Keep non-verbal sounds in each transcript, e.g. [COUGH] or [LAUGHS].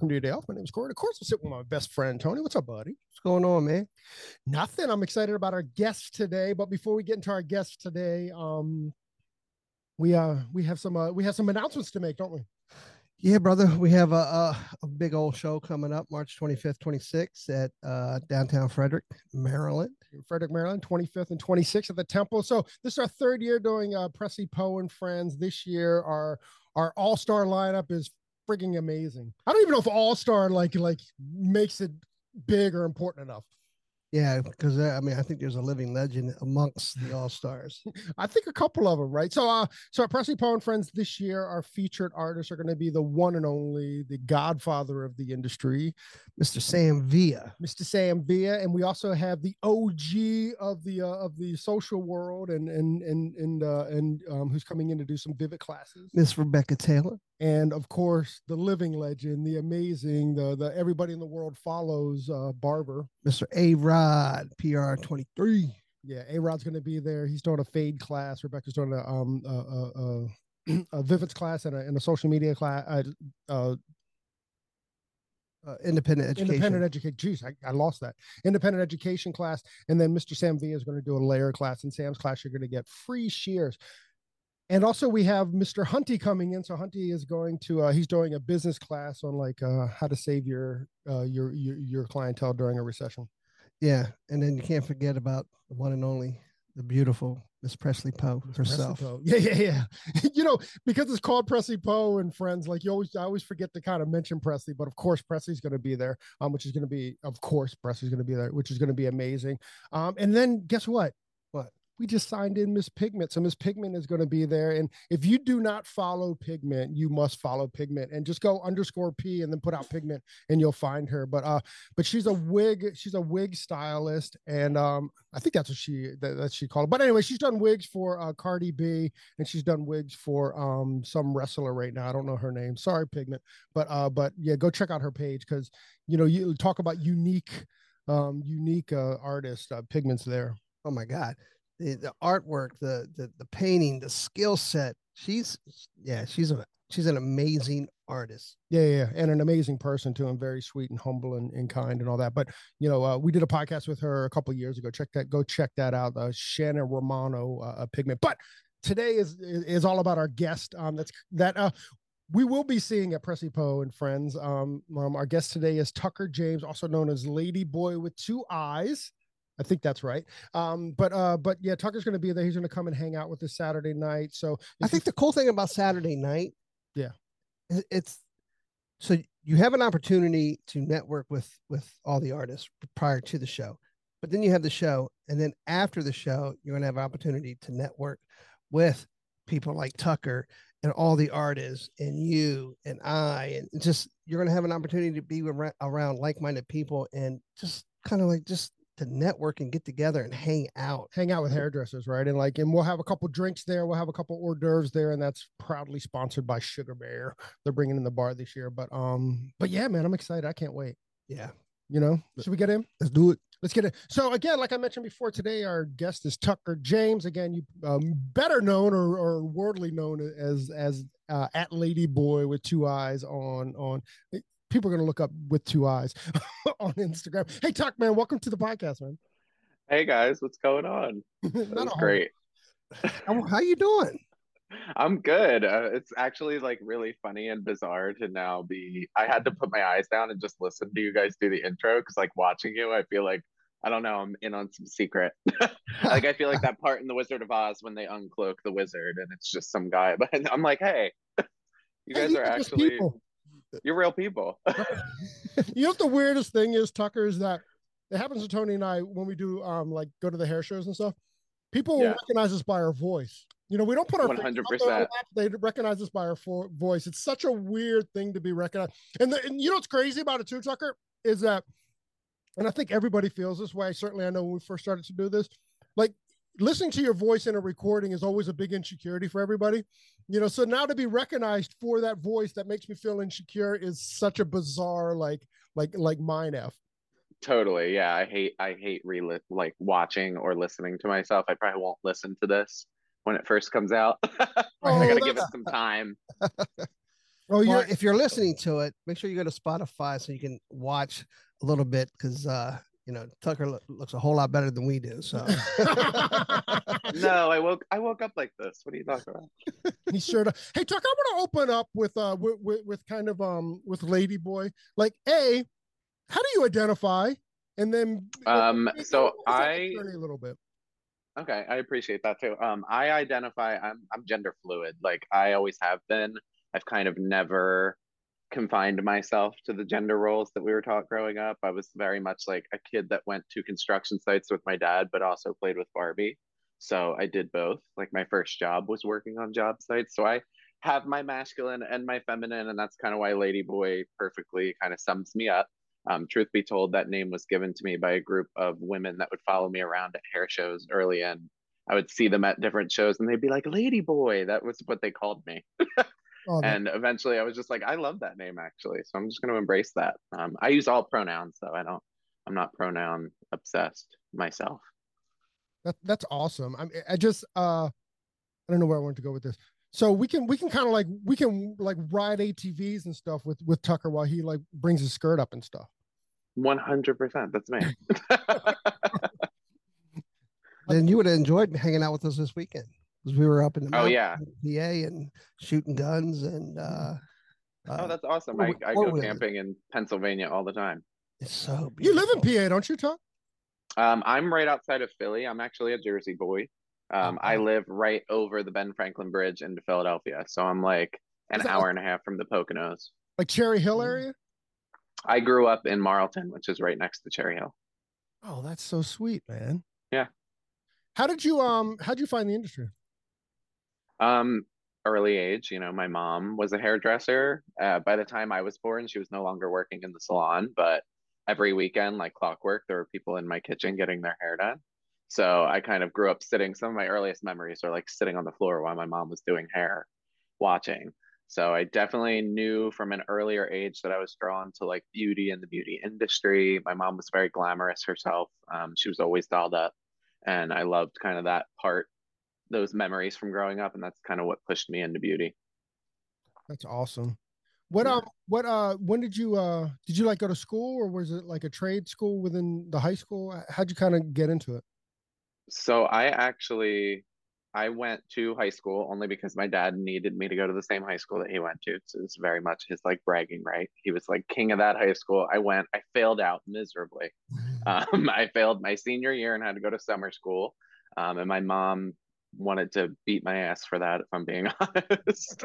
Welcome to your day off. My name is Corey. Of course, I'm sitting with my best friend, Tony. What's up, buddy? What's going on, man? Nothing. I'm excited about our guest today. But before we get into our guest today, um, we uh we have some uh, we have some announcements to make, don't we? Yeah, brother. We have a, a, a big old show coming up March 25th, 26th at uh, downtown Frederick, Maryland. Frederick, Maryland, 25th and 26th at the Temple. So this is our third year doing uh, Presley Poe and Friends. This year, our our all star lineup is frigging amazing. I don't even know if all star like like makes it big or important enough. Yeah, because uh, I mean, I think there's a living legend amongst the All Stars. [LAUGHS] I think a couple of them, right? So, uh, so at Presley Poe and Friends this year, our featured artists are going to be the one and only, the godfather of the industry, Mr. Sam Villa, Mr. Sam Villa, and we also have the OG of the uh, of the social world, and and and and uh, and um, who's coming in to do some vivid classes, Miss Rebecca Taylor, and of course the living legend, the amazing, the the everybody in the world follows uh, Barber. Mr. A Rod, PR 23. Yeah, A Rod's going to be there. He's doing a fade class. Rebecca's doing a um a, a, a, [CLEARS THROAT] a Vivids class and a, and a social media class. Uh, uh, Uh, independent education. independent education. Jeez, I, I lost that. Independent education class, and then Mr. Sam V is going to do a layer class. In Sam's class, you're going to get free shears. And also, we have Mr. Hunty coming in. So Hunty is going to. Uh, he's doing a business class on like uh, how to save your uh, your your your clientele during a recession. Yeah, and then you can't forget about the one and only, the beautiful Miss Presley Poe herself. Presley Poe. [LAUGHS] Yeah, yeah, yeah. [LAUGHS] you know, because it's called Presley Poe and Friends, like you always, I always forget to kind of mention Presley, but of course, Presley's going to be there, um, which is going to be, of course, Presley's going to be there, which is going to be amazing. Um, and then guess what? What? We just signed in Miss Pigment. So Miss Pigment is going to be there. And if you do not follow Pigment, you must follow Pigment and just go underscore P and then put out Pigment and you'll find her. But uh, but she's a wig, she's a wig stylist, and um, I think that's what she that, that she called. It. But anyway, she's done wigs for uh, Cardi B and she's done wigs for um some wrestler right now. I don't know her name. Sorry, Pigment. But uh, but yeah, go check out her page because you know you talk about unique, um, unique uh, artist. Uh, Pigment's there. Oh my God. The, the artwork, the, the the painting, the skill set. She's yeah, she's a she's an amazing artist. Yeah, yeah, and an amazing person too, and very sweet and humble and, and kind and all that. But you know, uh, we did a podcast with her a couple years ago. Check that, go check that out. Uh, Shannon Romano, uh, Pigment. But today is is all about our guest. Um, that's that. Uh, we will be seeing at Presley Poe and Friends. Um, um, our guest today is Tucker James, also known as Lady Boy with Two Eyes. I think that's right. Um, but uh, but yeah, Tucker's going to be there. He's going to come and hang out with us Saturday night. So I think the cool thing about Saturday night, Yeah. it's so you have an opportunity to network with with all the artists prior to the show, but then you have the show, and then after the show, you're going to have an opportunity to network with people like Tucker and all the artists and you and I, and just you're going to have an opportunity to be around, around like-minded people and just kind of like just to network and get together and hang out. hang out with hairdressers, right? And like, and we'll have a couple drinks there. We'll have a couple hors d'oeuvres there, and that's proudly sponsored by Sugar Bear. They're bringing in the bar this year, but um, but yeah, man, I'm excited. I can't wait. Yeah, You know, should we get in? let's do it. Let's get it. So again, like I mentioned before, today our guest is Tucker James. Again, you um, better known or, or worldly known as as uh, at Lady Boy with two eyes on on. People are gonna look up with two eyes [LAUGHS] on Instagram. Hey, Tuck, man, welcome to the podcast, man. Hey guys, what's going on? [LAUGHS] That was great. How, how you doing? I'm good. Uh, it's actually like really funny and bizarre to now be. I had to put my eyes down and just listen to you guys do the intro because, like, watching you, I feel like I don't know. I'm in on some secret. [LAUGHS] like I feel like that part in The Wizard of Oz when they uncloak the wizard and it's just some guy. But I'm like, hey, you guys these are are actually people. You're real people. [LAUGHS] [LAUGHS] you know what the weirdest thing is, Tucker, is that it happens to Tony and I when we do um like go to the hair shows and stuff. People will Yeah. recognize us by our voice. You know, we don't put our faces up there a 100%. They recognize us by our fo- voice. It's such a weird thing to be recognized. And, the, and you know what's crazy about it too, Tucker, is that, and I think everybody feels this way. Certainly, I know when we first started to do this, like listening to your voice in a recording is always a big insecurity for everybody. You know, so now to be recognized for that voice that makes me feel insecure is such a bizarre, like, like, like mine F. Totally. Yeah, I hate I hate re like watching or listening to myself. I probably won't listen to this when it first comes out. [LAUGHS] I Oh, gotta give it some time. [LAUGHS] Oh, Well, you're, if you're listening to it, make sure you go to Spotify so you can watch a little bit because uh, you know Tucker lo- looks a whole lot better than we do. So [LAUGHS] No, I woke I woke up like this. What are you talking about? he sure does. Hey, Tucker, I want to open up with uh with, with with kind of um with Lady Boy. Like, a, how do you identify? And then Um, you so know, what's that I- journey a little bit. Okay, I appreciate that too. Um, I identify I'm I'm gender fluid. Like I always have been. I've kind of never confined myself to the gender roles that we were taught growing up. I was very much like a kid that went to construction sites with my dad, but also played with Barbie. So I did both. Like my first job was working on job sites. So I have my masculine and my feminine, and that's kind of why Lady Boy perfectly kind of sums me up. Um, truth be told, that name was given to me by a group of women that would follow me around at hair shows early and I would see them at different shows and they'd be like, Lady Boy. That was what they called me. [LAUGHS] Oh, that- And eventually I was just like, I love that name actually. So I'm just going to embrace that. Um, I use all pronouns though. I don't, I'm not pronoun obsessed myself. that, that's awesome. I'm, I just uh I don't know where I wanted to go with this. So we can we can kind of like we can like ride ATVs and stuff with with Tucker while he like brings his skirt up and stuff. 100%. That's me. [LAUGHS] [LAUGHS] then you would have enjoyed hanging out with us this weekend because we were up in the Oh, yeah. in PA and shooting guns and uh, oh, uh, that's awesome. or I, I go camping in Pennsylvania all the time. it's so You live in. PA, don't you, Tuck? Um, I'm right outside of Philly. I'm actually a Jersey boy. Um, I live right over the Ben Franklin Bridge into Philadelphia. So I'm like an hour like- and a half from the Poconos. Like Cherry Hill Mm. area? I grew up in Marlton, which is right next to Cherry Hill. Oh, that's so sweet, man. Yeah. How did you um How did you find the industry? Um, early age, you know, my mom was a hairdresser. Uh, by the time I was born, she was no longer working in the salon, but every weekend, like clockwork, there were people in my kitchen getting their hair done. So I kind of grew up sitting. Some of my earliest memories are like sitting on the floor while my mom was doing hair, watching. So I definitely knew from an earlier age that I was drawn to like beauty and the beauty industry. My mom was very glamorous herself. Um, she was always dolled up, and I loved kind of that part those memories from growing up and that's kind of what pushed me into beauty That's awesome. What Yeah. um what uh when did you uh did you like go to school or was it like a trade school within the high school? How'd you kind of get into it? so i actually i went to high school only because my dad needed me to go to the same high school that he went to so it's very much his like bragging right he was like king of that high school i went i failed out miserably [LAUGHS] um, [LAUGHS] i failed my senior year and had to go to summer school um, and my mom wanted to beat my ass for that if i'm being [LAUGHS] honest.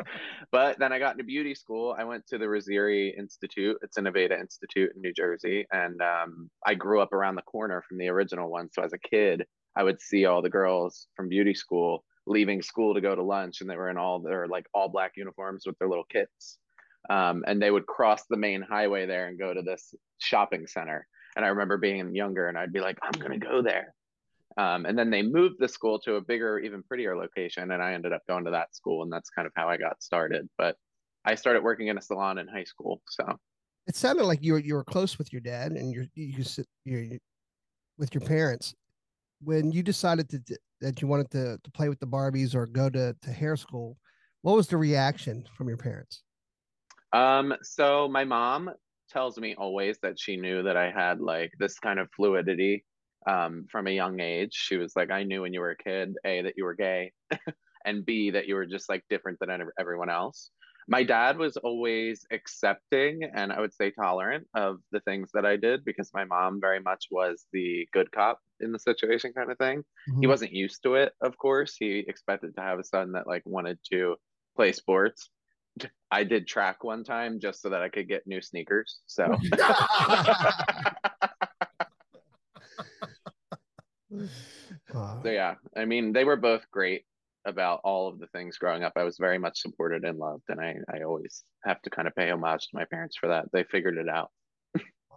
But then i got into beauty school. I went to the Rizzieri institute. It's an Aveda institute in new jersey. And um, i grew up around the corner from the original one. So as a kid i would see all the girls from beauty school leaving school to go to lunch and they were in all their like all black uniforms with their little kits. Um, and they would cross the main highway there and go to this shopping center. And i remember being younger and i'd be like i'm going to go there um, and then they moved the school to a bigger, even prettier location, and I ended up going to that school, and that's kind of how I got started. But I started working in a salon in high school, so It sounded like you were you were close with your dad and you're you sit you're with your parents. When you decided to that you wanted to to play with the Barbies or go to to hair school, what was the reaction from your parents? Um, so my mom tells me always that she knew that I had like this kind of fluidity um, from a young age. She was like, I knew when you were a kid, A, that you were gay, [LAUGHS] and B, that you were just like different than everyone else. My dad was always accepting and I would say tolerant of the things that I did because my mom very much was the good cop in the situation kind of thing. Mm-hmm. He wasn't used to it, of course. He expected to have a son that like wanted to play sports. I did track one time just so that I could get new sneakers. So [LAUGHS] [LAUGHS] so yeah, I mean, they were both great about all of the things growing up. I was very much supported and loved, and I I always have to kind of pay homage to my parents for that. They figured it out.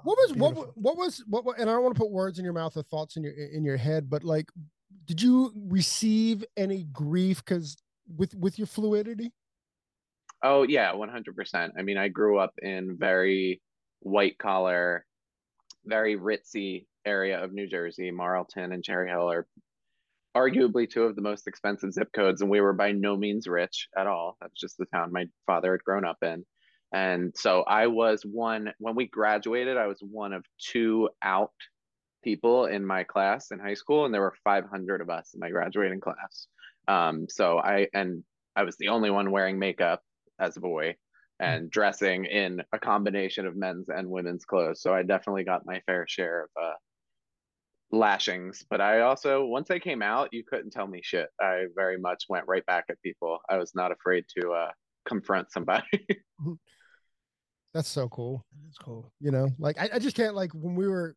what was what what was what and I don't want to put words in your mouth or thoughts in your in your head, but like, did you receive any grief because with with your fluidity? Oh yeah, one hundred percent. I mean, I grew up in very white collar, very ritzy area of New Jersey, Marlton and Cherry Hill are arguably two of the most expensive zip codes, and we were by no means rich at all. That's just the town my father had grown up in. And so I was one, when we graduated, I was one of two out people in my class in high school, and there were 500 of us in my graduating class. Um, so I, and I was the only one wearing makeup as a boy and dressing in a combination of men's and women's clothes. So I definitely got my fair share of uh, lashings but i also once i came out you couldn't tell me shit. I very much went right back at people. I was not afraid to uh confront somebody. [LAUGHS] That's so cool. That's cool. You know like I, I just can't like when we were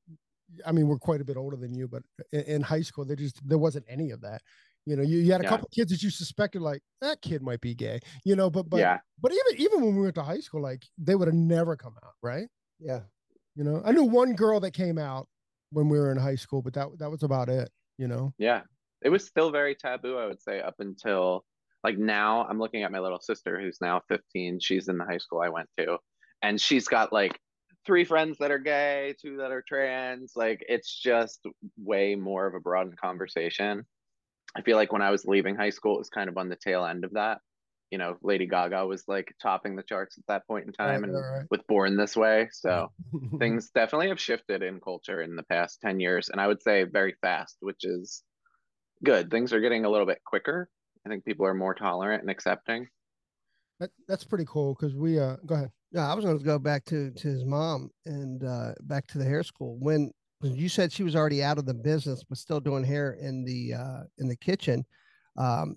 i mean we're quite a bit older than you but in, in high school there just there wasn't any of that. You know you, you had a yeah. couple kids that you suspected like that kid might be gay you know but but yeah. but even even when we went to high school like they would have never come out right? Yeah. You know i knew one girl that came out when we were in high school, but that that was about it, you know. Yeah. It was still very taboo, I would say, up until like now I'm looking at my little sister who's now 15. She's in the high school I went to. And she's got like three friends that are gay, two that are trans. Like it's just way more of a broadened conversation. I feel like when I was leaving high school, it was kind of on the tail end of that you know lady gaga was like topping the charts at that point in time right, and right. with born this way. So [LAUGHS] things definitely have shifted in culture in the past 10 years and i would say very fast which is good. Things are getting a little bit quicker. I think people are more tolerant and accepting. That, that's pretty cool because we uh go ahead. Yeah i was going to go back to to his mom and uh back to the hair school. When you said she was already out of the business but still doing hair in the uh in the kitchen um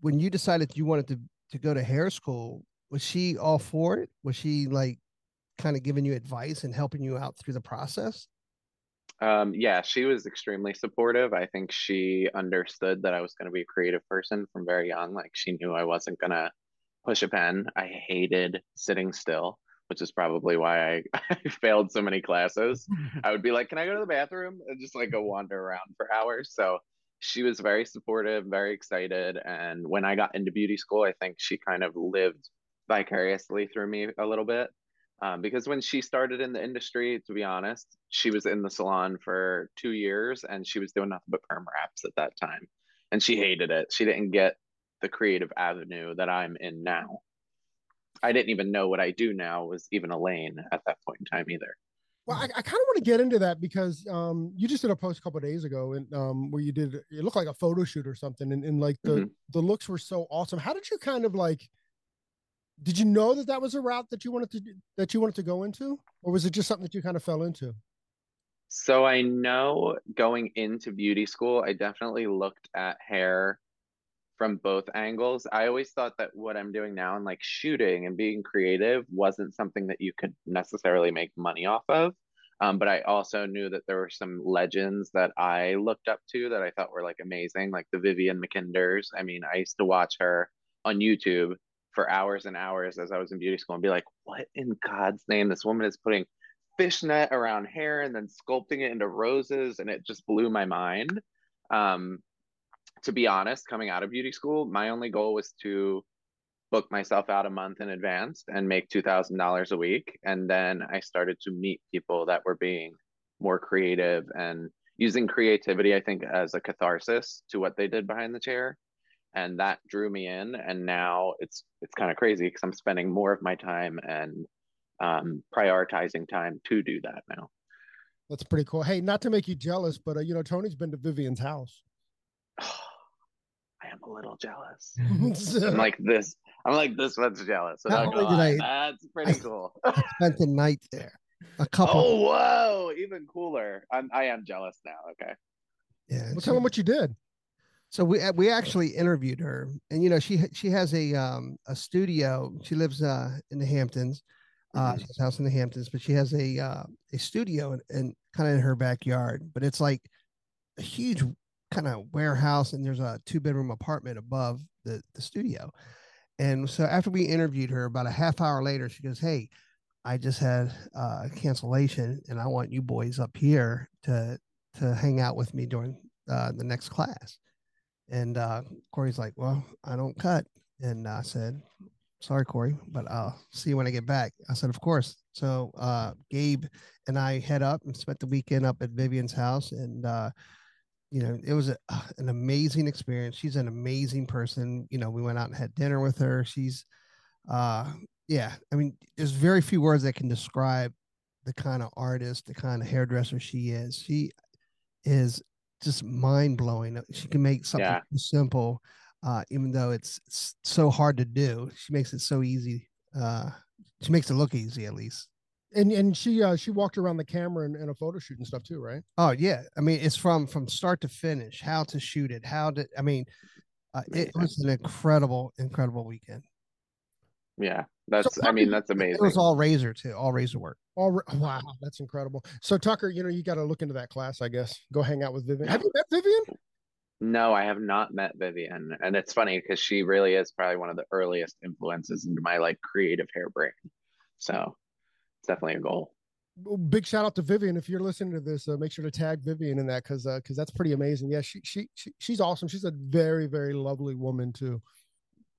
when you decided you wanted to to go to hair school, was she all for it? Was she like kind of giving you advice and helping you out through the process? Um, yeah, she was extremely supportive. I think she understood that I was going to be a creative person from very young. Like she knew I wasn't going to push a pen. I hated sitting still, which is probably why I, [LAUGHS] I failed so many classes. [LAUGHS] I would be like, "Can I go to the bathroom?" and just like go wander around for hours. So she was very supportive, very excited. And when I got into beauty school, I think she kind of lived vicariously through me a little bit. Um, because when she started in the industry, to be honest, she was in the salon for two years and she was doing nothing but perm wraps at that time. And she hated it. She didn't get the creative avenue that I'm in now. I didn't even know what I do now was even a lane at that point in time either. Well, I, I kind of want to get into that because um, you just did a post a couple days ago and um, where you did it looked like a photo shoot or something, and, and like the mm-hmm. the looks were so awesome. How did you kind of like? Did you know that that was a route that you wanted to that you wanted to go into, or was it just something that you kind of fell into? So I know going into beauty school, I definitely looked at hair from both angles. I always thought that what I'm doing now and like shooting and being creative wasn't something that you could necessarily make money off of. Um, but I also knew that there were some legends that I looked up to that I thought were like amazing, like the Vivienne Mackinders. I mean, I used to watch her on YouTube for hours and hours as I was in beauty school and be like, what in God's name? This woman is putting fishnet around hair and then sculpting it into roses. And it just blew my mind. Um, to be honest, coming out of beauty school, my only goal was to book myself out a month in advance and make $2,000 a week. And then I started to meet people that were being more creative and using creativity, I think, as a catharsis to what they did behind the chair. And that drew me in. And now it's it's kind of crazy because I'm spending more of my time and um, prioritizing time to do that now. That's pretty cool. Hey, not to make you jealous, but uh, you know Tony's been to Vivienne's house. [SIGHS] [LAUGHS] I am a little jealous. [LAUGHS] [LAUGHS] I'm like this. I'm like this one's jealous. Not Without only going did on. That's pretty cool. [LAUGHS] Spent the night there. A couple. oh whoa, even cooler. I'm I am jealous now. Okay. yeah. well, she- tell them what you did. So we uh, we actually interviewed her, and you know she she has a um a studio. She lives uh in the Hamptons. Uh, Mhm. she has a house in the Hamptons, but she has a uh, a studio and, and kind of in her backyard. But it's like a huge kind of warehouse, and there's a two bedroom apartment above the the studio. And so after we interviewed her, about a half hour later, she goes, "Hey, I just had uh, a cancellation, and I want you boys up here to to hang out with me during uh, the next class." And uh, Corey's like, "Well, I don't cut," and I said, "Sorry, Corey, but I'll see you when I get back." I said, "Of course." So uh, Gabe and I head up and spent the weekend up at Vivienne's house, and uh, you know, it was a, an amazing experience. She's an amazing person. You know, we went out and had dinner with her. She's, uh, yeah, I mean, there's very few words that can describe the kind of artist, the kind of hairdresser she is. She is just mind blowing. She can make something Yeah. simple, uh, even though it's, it's so hard to do. She makes it so easy. Uh, she makes it look easy, at least. And and she uh she walked around the camera in, in a photo shoot and stuff too, right? Oh yeah, I mean it's from from start to finish. How to shoot it? How to? I mean, uh, it was an incredible, incredible weekend. Yeah. That's I mean, that's amazing. It was all razor too, all razor work. All [LAUGHS] wow, that's incredible. So Tucker, you know, you got to look into that class, I guess. Go hang out with Vivienne. Have you met Vivienne? No, I have not met Vivienne. And it's funny because she really is probably one of the earliest influences into my like creative hair brain. So it's definitely a goal. Big shout out to Vivienne. If you're listening to this, uh, make sure to tag Vivienne in that because because that's pretty amazing. Yeah, she, she she she's awesome. She's a very very lovely woman too.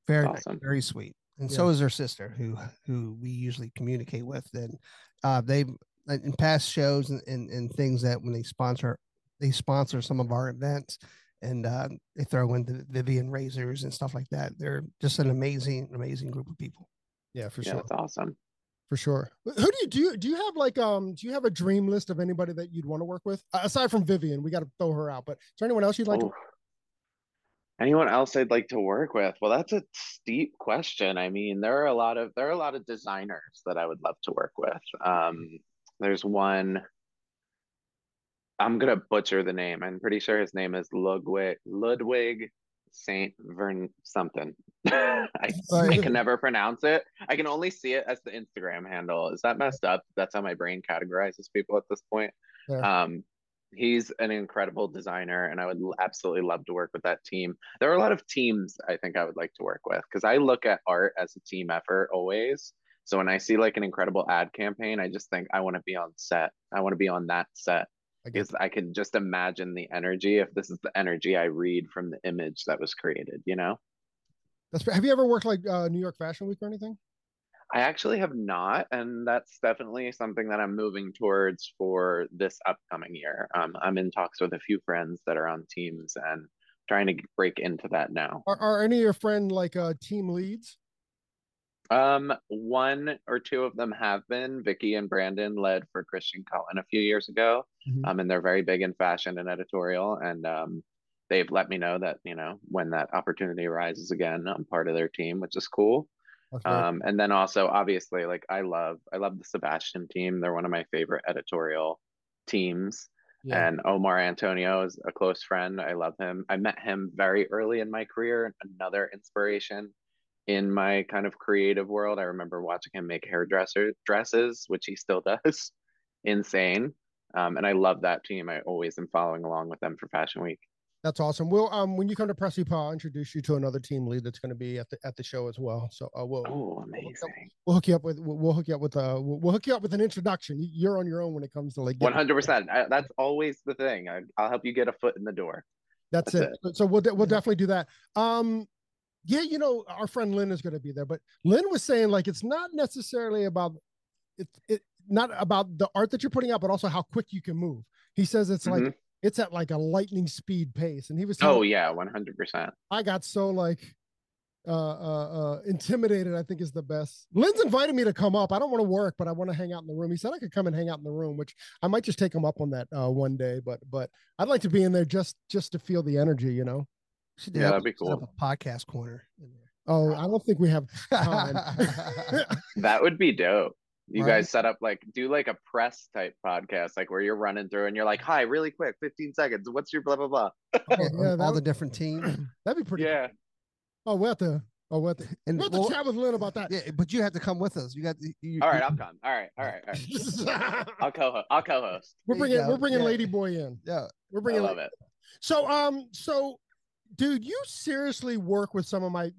Very, Awesome. very sweet. And Yeah. so is her sister, who who we usually communicate with. And uh, they in past shows and, and and things that when they sponsor, they sponsor some of our events, and uh, they throw in the Vivienne razors and stuff like that. They're just an amazing, amazing group of people. Yeah, for Yeah, sure, that's awesome. For sure. Who do you do? You, do you have like um? Do you have a dream list of anybody that you'd want to work with uh, aside from Vivienne? We got to throw her out. But is there anyone else you'd like? to Anyone else I'd like to work with? Well, that's a steep question. I mean, there are a lot of there are a lot of designers that I would love to work with. Um, there's one. I'm gonna butcher the name. I'm pretty sure his name is Ludwig Ludwig Saint Vern something. [LAUGHS] I, I can never pronounce it. I can only see it as the Instagram handle. Is that messed up? That's how my brain categorizes people at this point. Yeah. Um, he's an incredible designer, and I would absolutely love to work with that team. There are a lot of teams I think I would like to work with because I look at art as a team effort always. So when I see like an incredible ad campaign, I just think I want to be on set. I want to be on that set because I can just imagine the energy if this is the energy I read from the image that was created, you know? That's, have you ever worked like uh, New York Fashion Week or anything? I actually have not, and that's definitely something that I'm moving towards for this upcoming year. Um, I'm in talks with a few friends that are on teams and trying to break into that now. Are, are any of your friend like uh team leads? Um, one or two of them have been. Vicky and Brandon led for Christian Cullen a few years ago. Mhm. Um, and they're very big in fashion and editorial. And um, they've let me know that, you know, when that opportunity arises again, I'm part of their team, which is cool. Very- Um, and then also obviously like I love I love the Sebastian team. They're one of my favorite editorial teams. yeah. And Omar Antonio is a close friend. I love him. I met him very early in my career. Another inspiration in my kind of creative world. I remember watching him make hairdresser dresses, which he still [LAUGHS] does. Insane. Um, and I love that team. I always am following along with them for Fashion Week. That's awesome. We'll um when you come to Presley Poe, I'll introduce you to another team lead that's going to be at the at the show as well. So uh, we'll Oh, amazing. we'll hook you up with we'll, hook you up with uh we'll, we'll hook you up with an introduction. You- You're on your own when it comes to like hundred [LAUGHS] percent. That's always the thing. I, I'll help you get a foot in the door. That's, That's it. So we'll de- we'll definitely do that. Um, yeah, you know, our friend Lynn is going to be there, but Lynn was saying like it's not necessarily about it's it not about the art that you're putting out, but also how quick you can move. He says it's like Mhm. it's at like a lightning speed pace, and he was Oh yeah, one hundred percent. I got so like uh, uh, uh, intimidated, I think is the best. Lynn's invited me to come up. I don't want to work, but I want to hang out in the room. He said I could come and hang out in the room, which I might just take him up on that uh, one day. But but I'd like to be in there just just to feel the energy, you know. Should Yeah, that'd be should have cool. A podcast corner. Oh, I don't think we have time. [LAUGHS] [LAUGHS] That would be dope. You Right. guys set up like do like a press type podcast, like where you're running through and you're like, "Hi, really quick, 15 seconds. What's your blah blah blah?" Oh, [LAUGHS] all yeah, that the different [CLEARS THROAT] teams. that'd be pretty. Yeah, Oh, we'll have to. Oh, we'll have to. And We'll have to well, chat with Lynn about that. yeah, but you have to come with us. You got you, you, all right, I'll come. All right, all right, all right. I'll co-host. I'll co-host. we're bringing go. we're bringing Yeah. Lady Boy in. Yeah. We're I bringing. love it. So um so dude, you seriously work with some of my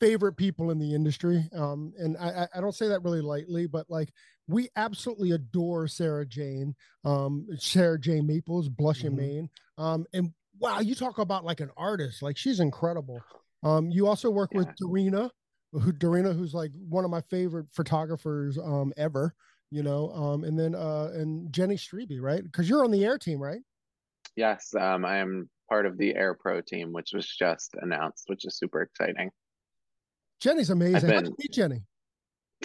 favorite people in the industry. Um and I I- don't say that really lightly, but like we absolutely adore Sarah Jane, um Sarah Jane Maples, Blush in Mhm. Maine. Um and wow, you talk about like an artist, like she's incredible. Um you also work with Yeah. Dorina, who Dorina who's like one of my favorite photographers um ever, you know. Um and then uh and Jenny Strebe, right? Cuz you're on the air team, right? Yes, um, I am part of the Air Pro team, which was just announced, which is super exciting. Jenny's amazing. How'd you been- meet Jenny?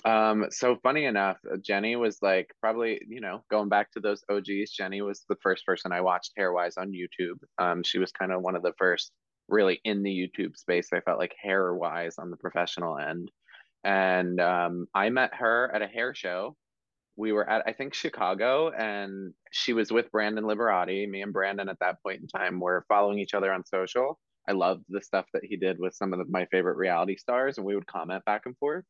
Um, so funny enough, Jenny was like probably, you know, going back to those OGs, Jenny was the first person I watched Hairwise on YouTube. Um, she was kind of one of the first really in the YouTube space. I felt like hair-wise on the professional end. And um, I met her at a hair show. We were at, I think, Chicago, and she was with Brandon Liberati. Me and Brandon at that point in time were following each other on social. I loved the stuff that he did with some of my favorite reality stars, and we would comment back and forth.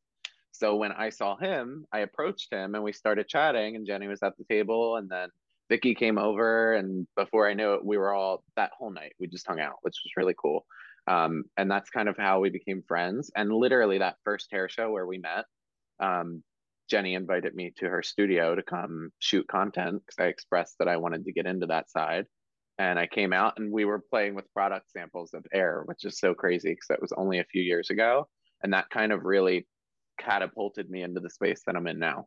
So when I saw him, I approached him and we started chatting, and Jenny was at the table, and then Vicky came over, and before I knew it, we were all that whole night. We just hung out, which was really cool. Um, and that's kind of how we became friends. And literally that first hair show where we met, um, Jenny invited me to her studio to come shoot content because I expressed that I wanted to get into that side. And I came out and we were playing with product samples of air, which is so crazy because that was only a few years ago. And that kind of really catapulted me into the space that I'm in now.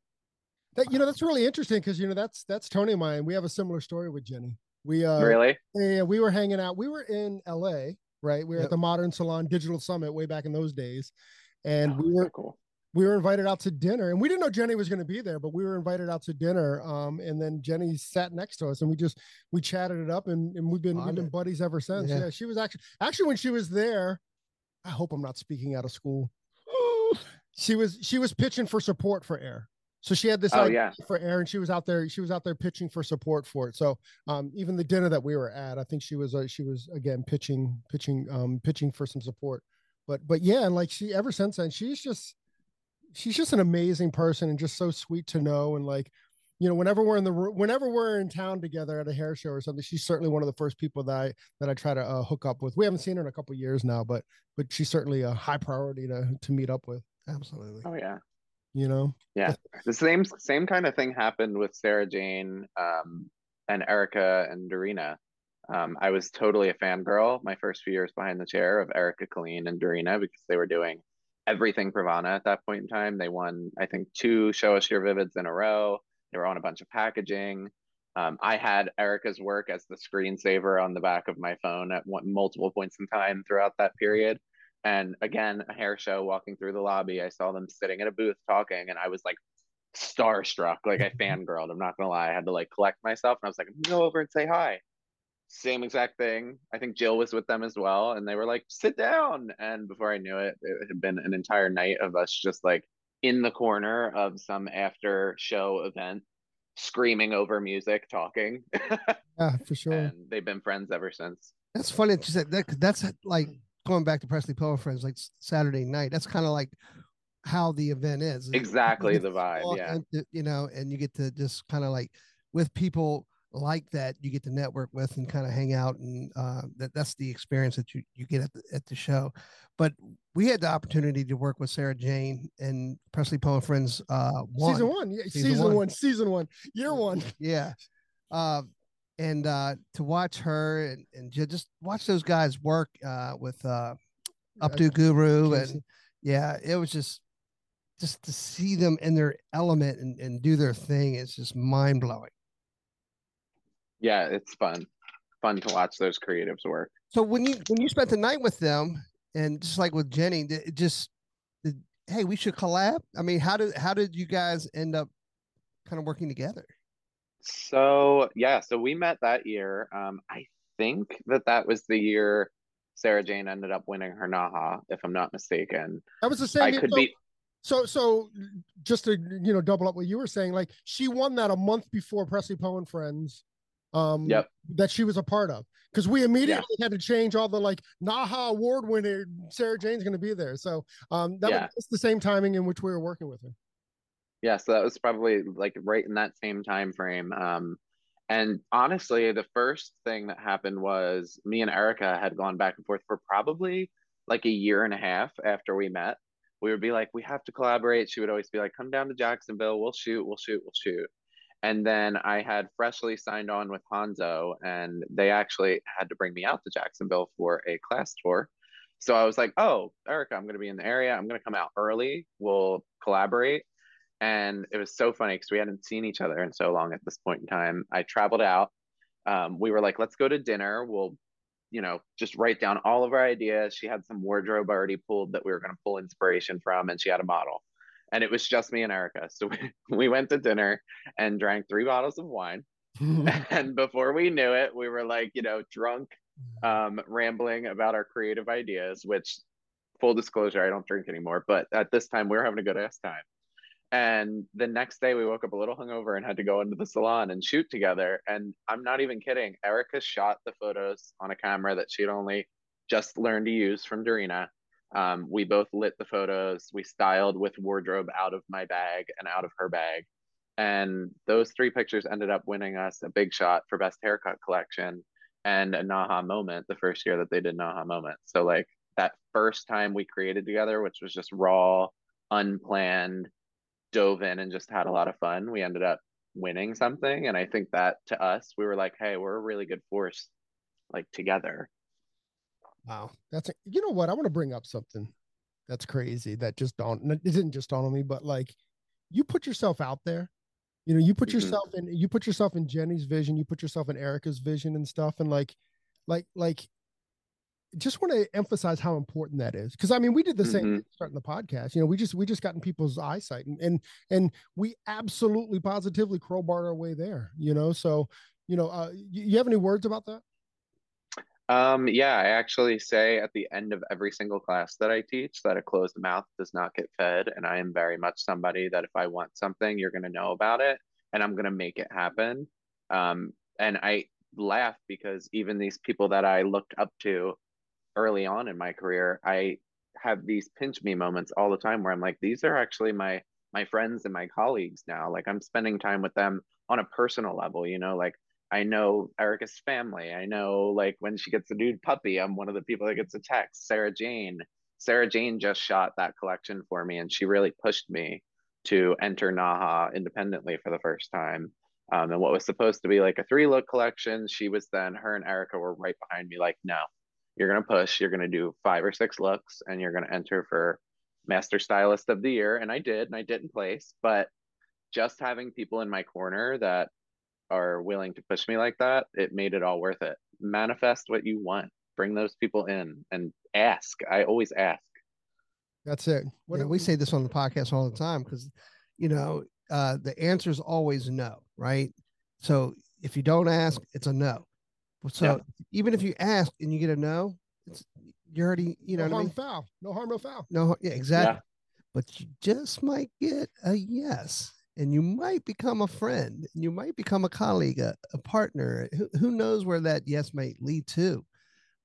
That you know, that's really interesting because you know that's that's Tony and mine. We have a similar story with Jenny. We uh really? yeah, we were hanging out. We were in LA, right? We were Yep. at the Modern Salon Digital Summit way back in those days. And Oh, we so were cool. We were invited out to dinner and we didn't know Jenny was going to be there, but we were invited out to dinner. Um, and then Jenny sat next to us and we just we chatted it up and, and we've been we've been buddies ever since. Yeah. Yeah. she was actually actually when she was there, I hope I'm not speaking out of school. [GASPS] she was she was pitching for support for air. So she had this Oh, idea yeah. for air and she was out there she was out there pitching for support for it. So um even the dinner that we were at, I think she was uh, she was again pitching pitching um pitching for some support. But but yeah, and like she ever since then she's just she's just an amazing person and just so sweet to know and like you know whenever we're in the room whenever we're in town together at a hair show or something she's certainly one of the first people that i that i try to uh, hook up with we haven't seen her in a couple years now but but she's certainly a high priority to to meet up with Absolutely. Oh yeah. you know Yeah. The same same kind of thing happened with Sarah Jane um, and Erica and Dorina. Um, I was totally a fangirl my first few years behind the chair of Erica Colleen and Dorina because they were doing everything Pravana at that point in time. They won, I think, two Show Us Your Vivids in a row. They were on a bunch of packaging. Um, I had Erica's work as the screensaver on the back of my phone at one, multiple points in time throughout that period. And again, a hair show walking through the lobby, I saw them sitting in a booth talking, and I was like starstruck. Like I [LAUGHS] fangirled. I'm not gonna lie. I had to like collect myself, and I was like, I'm gonna go over and say hi. Same exact thing. I think Jill was with them as well, and they were like, sit down. And before I knew it, it had been an entire night of us just like in the corner of some after show event, screaming over music, talking. [LAUGHS] yeah for sure and they've been friends ever since. That's funny that you said that. that's like going back to Presley Power Friends, like Saturday night. That's kind of like how the event is. Exactly the vibe. Yeah. into- you know, and you get to just kind of like with people like that, you get to network with and kind of hang out, and uh, that that's the experience that you you get at the, at the show. But we had the opportunity to work with Sarah Jane and Presley Power Friends. Uh, one. season one yeah, Season season, one. one. season one year one yeah uh and uh to watch her and, and just watch those guys work uh with uh updo guru and yeah it was just just to see them in their element and, and do their thing it's just mind-blowing Yeah, it's fun. Fun to watch those creatives work. so when you when you spent the night with them and just like with Jenny, it just hey, we should collab. I mean, how did how did you guys end up kind of working together? So yeah, so we met that year. Um, I think that that was the year Sarah Jane ended up winning her Naha, if I'm not mistaken. That was the same. I could so- be So, so just to you know, double up what you were saying, like she won that a month before Presley Poe and Friends, um, Yep. that she was a part of, because we immediately had to change all the like Naha award winner Sarah Jane's going to be there. So, um, that Yeah. was the same timing in which we were working with her. Yeah, so that was probably like right in that same time frame. Um, and honestly, the first thing that happened was me and Erica had gone back and forth for probably like a year and a half after we met. We would be like, we have to collaborate. She would always be like, come down to Jacksonville. We'll shoot, we'll shoot, we'll shoot. And then I had freshly signed on with Hanzo, and they actually had to bring me out to Jacksonville for a class tour. So I was like, oh, Erica, I'm going to be in the area. I'm going to come out early. We'll collaborate and it was so funny because we hadn't seen each other in so long at this point in time. I traveled out. Um, we were like, let's go to dinner. We'll, you know, just write down all of our ideas. She had some wardrobe already pulled that we were going to pull inspiration from, and she had a model. And it was just me and Erica. So we, [LAUGHS] we went to dinner and drank three bottles of wine. [LAUGHS] [LAUGHS] and before we knew it, we were like, you know, drunk, um, rambling about our creative ideas, which full disclosure, I don't drink anymore. But at this time, we were having a good ass time. And the next day, we woke up a little hungover and had to go into the salon and shoot together. And I'm not even kidding. Erica shot the photos on a camera that she'd only just learned to use from Dorina. Um, we both lit the photos. We styled with wardrobe out of my bag and out of her bag. And those three pictures ended up winning us a big shot for best haircut collection and a Naha moment the first year that they did Naha moment. So, like that first time we created together, which was just raw, unplanned, dove in and just had a lot of fun. We ended up winning something. And I think that to us, we were like, hey, we're a really good force, like together. Wow, that's a, you know what I want to bring up something that's crazy that just dawned. It didn't just dawn on me, but like you put yourself out there. You know, you put Mhm. yourself in. You put yourself in Jenny's vision. You put yourself in Erica's vision and stuff. And like, like, like, just want to emphasize how important that is. Because I mean, we did the same Mhm. thing starting the podcast. You know, we just we just got in people's eyesight, and and and we absolutely positively crowbarred our way there. You know, so you know, uh, you, you have any words about that? Um, yeah, I actually say at the end of every single class that I teach that a closed mouth does not get fed. And I am very much somebody that if I want something, you're going to know about it and I'm going to make it happen. Um, and I laugh because even these people that I looked up to early on in my career, I have these pinch me moments all the time where I'm like, these are actually my my friends and my colleagues now. Like I'm spending time with them on a personal level, you know, like I know Erica's family. I know like when she gets a new puppy, I'm one of the people that gets a text. Sarah Jane. Sarah Jane just shot that collection for me and she really pushed me to enter Naha independently for the first time. Um, and what was supposed to be like a three look collection, she was then, her and Erica were right behind me, like, no, you're going to push, you're going to do five or six looks, and you're going to enter for Master Stylist of the Year. And I did, and I didn't place. But just having people in my corner that are willing to push me like that, it made it all worth it. Manifest what you want, bring those people in and ask. I always ask. That's it. Yeah, we say this on the podcast all the time because, you know, uh, the answer is always no, right? So if you don't ask, it's a no. So Yeah. even if you ask and you get a no, it's you're already, you know, no what I harm, mean? foul. No harm, no foul. no, yeah, exactly. But you just might get a yes, and you might become a friend, and you might become a colleague, a, a partner. Who, who knows where that yes might lead to?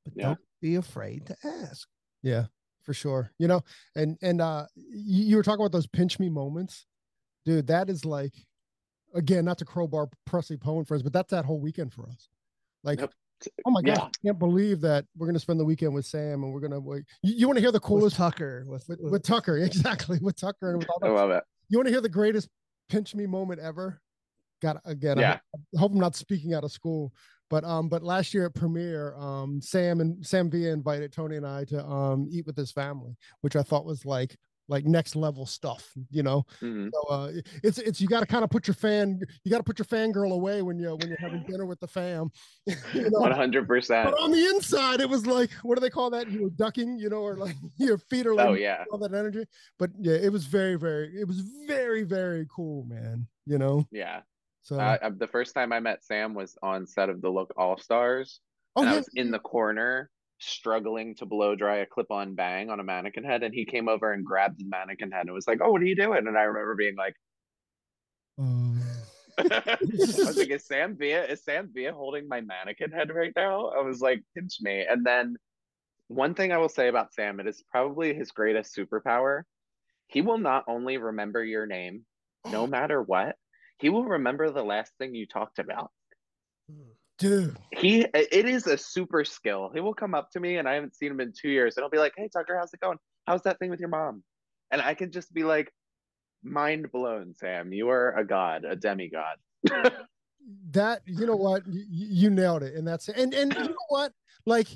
But Yeah. don't be afraid to ask. Yeah, for sure. You know, and and uh you, you were talking about those pinch me moments, dude. That is like, again, not to crowbar Presley Poe and friends, but that's that whole weekend for us. Like, Yep. oh my gosh, Yeah. I can't believe that we're gonna spend the weekend with Sam and we're gonna like. You, you want to hear the With coolest Tucker, with, with, with- with Tucker? [LAUGHS] Exactly, with Tucker and with all I love it. You want to hear the greatest pinch me moment ever? Got again. I Yeah. hope- I hope I'm not speaking out of school, but um, but last year at premiere, um, Sam and Sam Villa invited Tony and I to um eat with his family, which I thought was like like next level stuff, you know. Mhm. So uh, it's it's you got to kind of put your fan you got to put your fangirl away when you when you're having [LAUGHS] dinner with the fam. [LAUGHS] One hundred percent. But on the inside, it was like, what do they call that? You were ducking, you know, or like [LAUGHS] your feet are like Oh yeah. all that energy. But yeah, it was very, very, it was very, very cool, man. You know, Yeah. so Uh, the first time I met Sam was on set of the Look All Stars. oh and I was in the corner struggling to blow dry a clip-on bang on a mannequin head, and he came over and grabbed the mannequin head and was like, "Oh, what are you doing?" And I remember being like, Um, [LAUGHS] [LAUGHS] I was like, "Is Sam Villa is Sam Villa holding my mannequin head right now?" I was like, "Pinch me." And then one thing I will say about Sam, it is probably his greatest superpower. He will not only remember your name, no [GASPS] matter what. He will remember the last thing you talked about. Dude, he it is a super skill. He will come up to me and I haven't seen him in two years, and I'll be like, "Hey Tucker, how's it going? How's that thing with your mom?" And I can just be like, "Mind blown, Sam. You are a god, a demigod." [LAUGHS] that you know what you, you nailed it, and that's it. and and you know what, like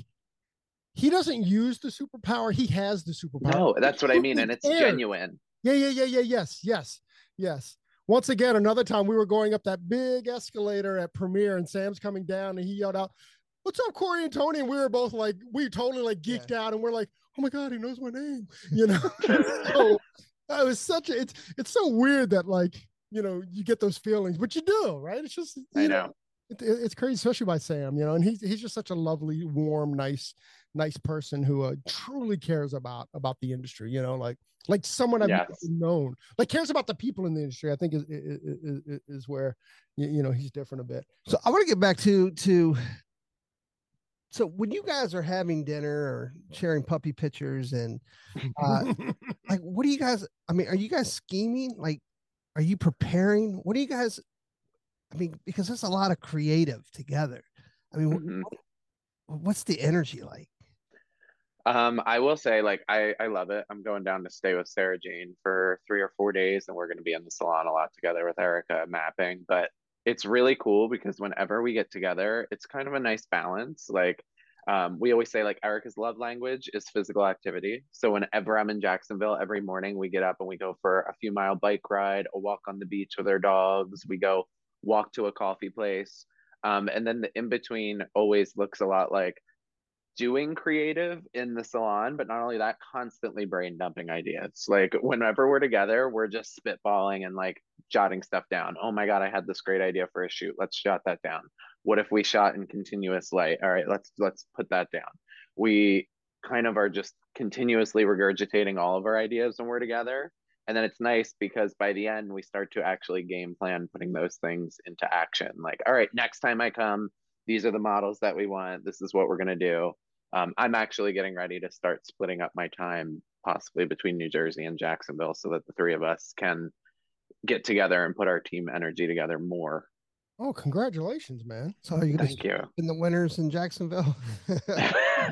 he doesn't use the superpower, he has the superpower. no, that's what I mean, and it's cares. genuine. Yeah, yeah, yeah, yeah, yes, yes, yes. Once again, another time we were going up that big escalator at Premiere, and Sam's coming down, and he yelled out, "What's up, Corey and Tony?" And we were both like, we totally like geeked out, and we're like, "Oh my god, he knows my name," you know. [LAUGHS] [LAUGHS] so that was such a. It's it's so weird that like you know you get those feelings, but you do, right? It's just I you know. it, it- it's crazy, especially by Sam, you know, and he's he's just such a lovely, warm, nice, nice person who uh, truly cares about about the industry, you know, like like someone I've Yes. known, like cares about the people in the industry. I think is is, is, is where you, you know he's different a bit. So I want to get back to to so when you guys are having dinner or sharing puppy pictures and uh, [LAUGHS] like what do you guys I mean are you guys scheming like are you preparing what do you guys I mean because there's a lot of creative together I mean wh- Mhm. what's the energy like Um, I will say, like, I I love it. I'm going down to stay with Sarah Jane for three or four days, and we're going to be in the salon a lot together with Erica mapping. But it's really cool because whenever we get together, it's kind of a nice balance. Like, um, we always say, like, Erica's love language is physical activity. So whenever I'm in Jacksonville, every morning we get up and we go for a few mile bike ride, a walk on the beach with our dogs. We go walk to a coffee place. Um, and then the in between always looks a lot like doing creative in the salon, but not only that, constantly brain dumping ideas. Like whenever we're together, we're just spitballing and like jotting stuff down. Oh my god, I had this great idea for a shoot. Let's jot that down. What if we shot in continuous light? All right, let's let's put that down. We kind of are just continuously regurgitating all of our ideas when we're together. And then it's nice because by the end we start to actually game plan putting those things into action. Like, all right, next time I come, these are the models that we want. This is what we're gonna do um, I'm actually getting ready to start splitting up my time, possibly between New Jersey and Jacksonville, so that the three of us can get together and put our team energy together more. Oh, congratulations, man! so are you gonna Thank you. [LAUGHS] in the winters in Jacksonville [LAUGHS]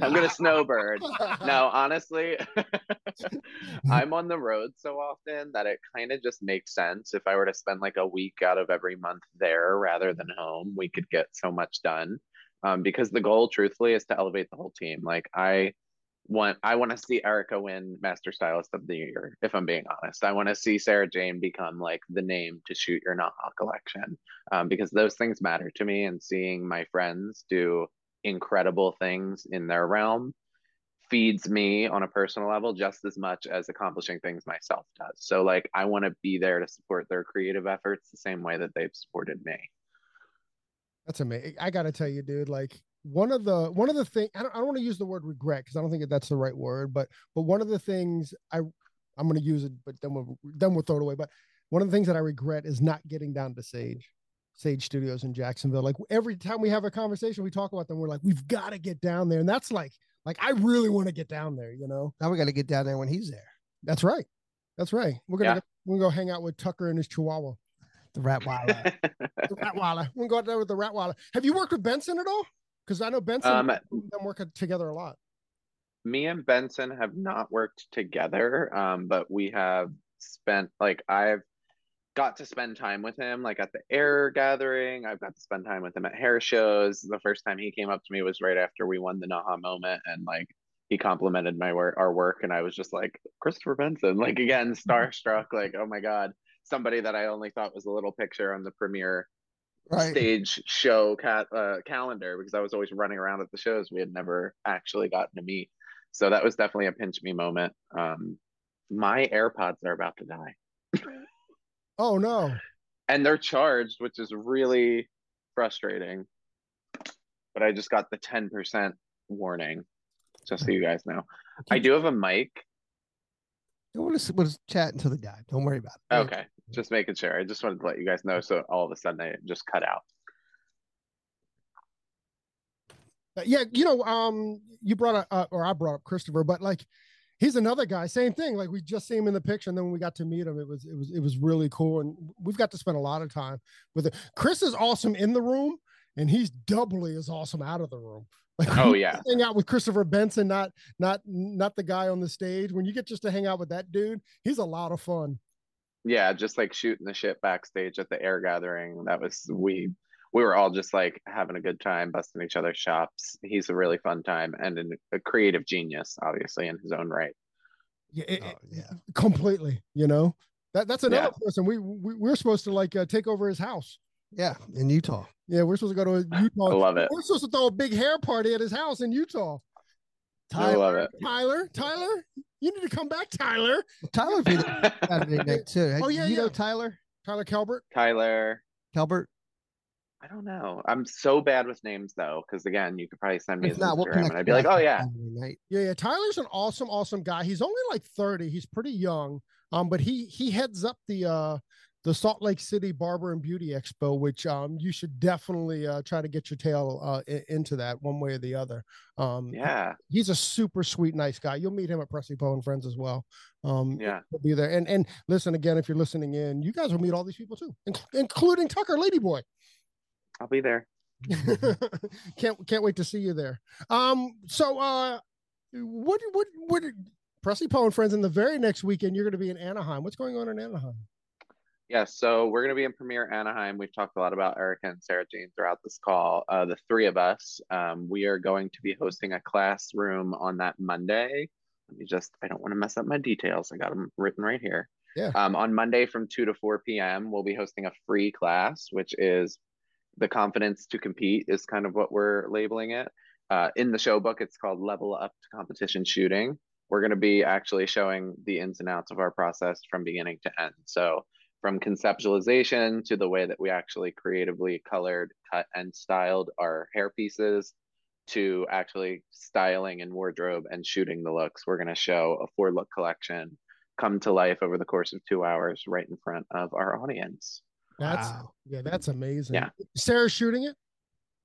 I'm gonna snowbird. No, [LAUGHS] honestly, I'm on the road so often that it kind of just makes sense. If I were to spend like a week out of every month there rather than home, we could get so much done. Um, because the goal, truthfully, is to elevate the whole team. Like I want, I want to see Erica win Master Stylist of the Year. If I'm being honest, I want to see Sarah Jane become like the name to shoot your Naha collection. Um, because those things matter to me, and seeing my friends do incredible things in their realm feeds me on a personal level just as much as accomplishing things myself does. So like I want to be there to support their creative efforts the same way that they've supported me. That's amazing. I gotta tell you, dude. Like one of the one of the thing I don't, I don't want to use the word regret because I don't think that that's the right word. But but one of the things I I'm gonna use it, but then we'll then we'll throw it away. But one of the things that I regret is not getting down to Sage, Sage Studios in Jacksonville. Like every time we have a conversation, we talk about them. We're like, we've got to get down there, and that's like like I really want to get down there. You know, now we got to get down there when he's there that's right. That's right. We're gonna Yeah. get, we're gonna go hang out with Tucker and his Chihuahua. The rat wild [LAUGHS] The Ratweiler. Gonna go out there with the Ratweiler. Have you worked with Benson at all? Because I know Benson Um, and them work together a lot. me and Benson have not worked together, um, but we have spent like I've got to spend time with him like at the air gathering. I've got to spend time with him at hair shows. The first time he came up to me was right after we won the Naha moment and like he complimented my work, our work, and I was just like Christopher Benson, like again starstruck, like oh my god, somebody that I only thought was a little picture on the premiere Right. stage show cat uh, calendar because I was always running around at the shows. We had never actually gotten to meet, so that was definitely a pinch me moment. Um, my AirPods are about to die, Oh no. and they're charged, which is really frustrating. But I just got the ten percent warning, just so you guys know. I do have a mic. We'll just, we'll chat until they die. Don't worry about it. Okay, just making sure. I just wanted to let you guys know. So all of a sudden, I just cut out. Uh, Yeah, you know, um, you brought up, uh, or I brought up Christopher, but like, he's another guy. Same thing. Like we just see him in the picture, and then when we got to meet him, it was it was it was really cool, and we've got to spend a lot of time with it. Chris is awesome in the room, and he's doubly as awesome out of the room. Like, Oh, yeah. hang out with Christopher Benson, not not not the guy on the stage. When you get just to hang out with that dude, he's a lot of fun. Yeah just like shooting the shit backstage at the air gathering that was we we were all just like having a good time busting each other's chops he's a really fun time and an, a creative genius obviously in his own right Yeah, it- Oh, yeah. completely. You know, that that's another Yeah. person. We, we we're supposed to like uh, take over his house. Yeah. In Utah. Yeah, we're supposed to go to Utah. [LAUGHS] i Utah. love it We're supposed to throw a big hair party at his house in Utah. I love it Tyler, Tyler, you need to come back, Tyler. Tyler be Saturday [LAUGHS] night too. Oh, yeah, you know yeah. Tyler Tyler Calvert. tyler Calbert. i don't know i'm so bad with names though because again you could probably send me If his not, we'll and i'd be like oh yeah night. Yeah, yeah. Tyler's an awesome, awesome guy. He's only like 30. He's pretty young. Um, but he he heads up the uh the Salt Lake City Barber and Beauty Expo, which um you should definitely uh try to get your tail uh into that one way or the other. Um yeah he's a super sweet, nice guy. You'll meet him at Presley Poe and Friends as well. Um, yeah he'll be there. And and listen again, if you're listening in, you guys will meet all these people too, inc- including Tucker Ladyboy. i'll be there [LAUGHS] can't can't wait to see you there. Um, so uh, what what what? Presley Poe and Friends in the very next weekend, you're going to be in Anaheim. What's going on in Anaheim? Yes, so we're going to be in Premiere Anaheim. We've talked a lot about Erica and Sarah Jane throughout this call. Uh, the three of us, um, we are going to be hosting a classroom on that Monday. Let me just, I don't want to mess up my details. I got them written right here. Yeah. Um, on Monday from 2 to 4 p.m., we'll be hosting a free class, which is the confidence to compete, is kind of what we're labeling it. Uh, in the show book, it's called Level Up to Competition Shooting. We're going to be actually showing the ins and outs of our process from beginning to end. So, from conceptualization to the way that we actually creatively colored, cut, and styled our hair pieces to actually styling and wardrobe and shooting the looks. We're going to show a four look collection come to life over the course of two hours right in front of our audience. That's Wow. yeah, that's amazing. Yeah. Sarah's shooting it.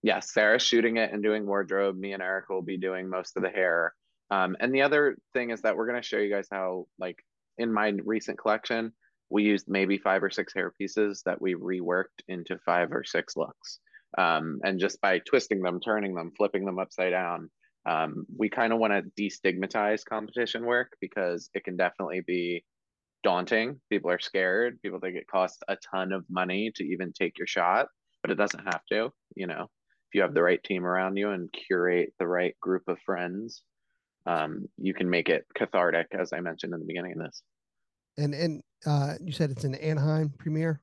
Yes, Sarah's shooting it and doing wardrobe. Me and Eric will be doing most of the hair. Um, and the other thing is that we're going to show you guys how, like, in my recent collection, we used maybe five or six hair pieces that we reworked into five or six looks. Um, and just by twisting them, turning them, flipping them upside down, um, we kind of want to destigmatize competition work because it can definitely be daunting. People are scared. People think it costs a ton of money to even take your shot, but it doesn't have to. You know, if you have the right team around you and curate the right group of friends, um, you can make it cathartic, as I mentioned in the beginning of this. And and uh, you said it's an Anaheim premiere.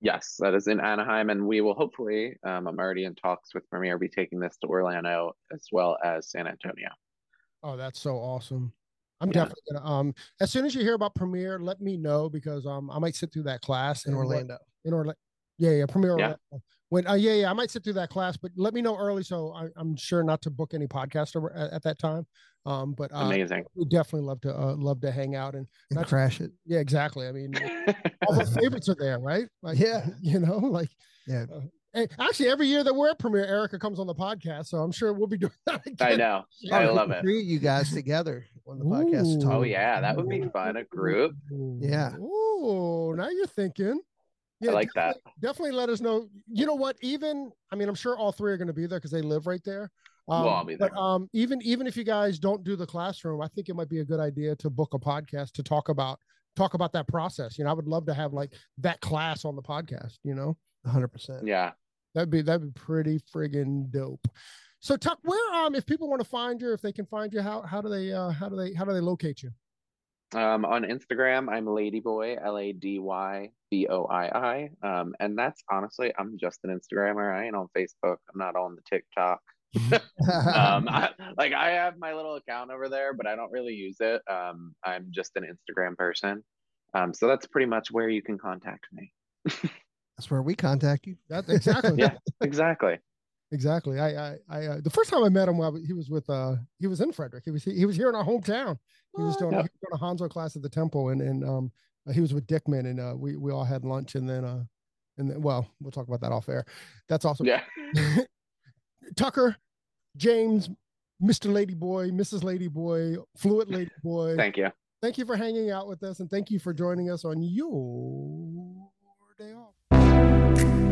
Yes, that is in Anaheim, and we will hopefully. Um, I'm already in talks with Premiere, be taking this to Orlando as well as San Antonio. Oh, that's so awesome. I'm Yeah. definitely gonna um as soon as you hear about premiere, let me know because um I might sit through that class in Orlando. in Orlando. Yeah, yeah, premiere. Yeah. Orlando. When uh, yeah, yeah, I might sit through that class, but let me know early so I, I'm sure not to book any podcast over, at, at that time. Um, but uh, Amazing. we definitely love to uh, love to hang out and and That's- crash it. yeah, exactly. I mean, [LAUGHS] all the favorites are there, right? Like, Yeah. [LAUGHS] you know, like Yeah. uh, hey, actually, every year that we're at premiere, Erica comes on the podcast, so I'm sure we'll be [LAUGHS] doing that again. I know. Yeah. I love it. Three of you guys together on the podcast. Ooh. talk. Oh yeah, that would be fun. A group. Yeah. Oh, now you're thinking. Yeah, I like that. definitely- let us know. You know what? Even I mean, I'm sure all three are going to be there because they live right there. Um, We'll all be But um, even even if you guys don't do the classroom, I think it might be a good idea to book a podcast to talk about talk about that process. You know, I would love to have like that class on the podcast. You know, 100%. Yeah. that'd be that'd be pretty friggin' dope. So Tuck, where um if people want to find you, if they can find you, how how do they uh how do they how do they locate you? Um, on Instagram, I'm Ladyboy, L A D Y B O I I. Um, and that's honestly, I'm just an Instagrammer. I ain't on Facebook. I'm not on the TikTok. [LAUGHS] um, I, like I have my little account over there, but I don't really use it. Um, I'm just an Instagram person. Um, so that's pretty much where you can contact me. [LAUGHS] That's where we contact you. That's exactly. yeah, exactly. Exactly. I, I, I, uh, the first time I met him, while he was with, uh, he was in Frederick. He was, he, he was here in our hometown. He was doing, Yep. he was doing a Hanzo class at the temple, and and um, he was with Dickman, and uh, we we all had lunch, and then uh, and then well, we'll talk about that off air. That's awesome. Yeah. [LAUGHS] Tucker, James, Mr. Ladyboy, Mrs. Ladyboy, Fluid Ladyboy. Thank you. thank you for hanging out with us, and thank you for joining us on your day off.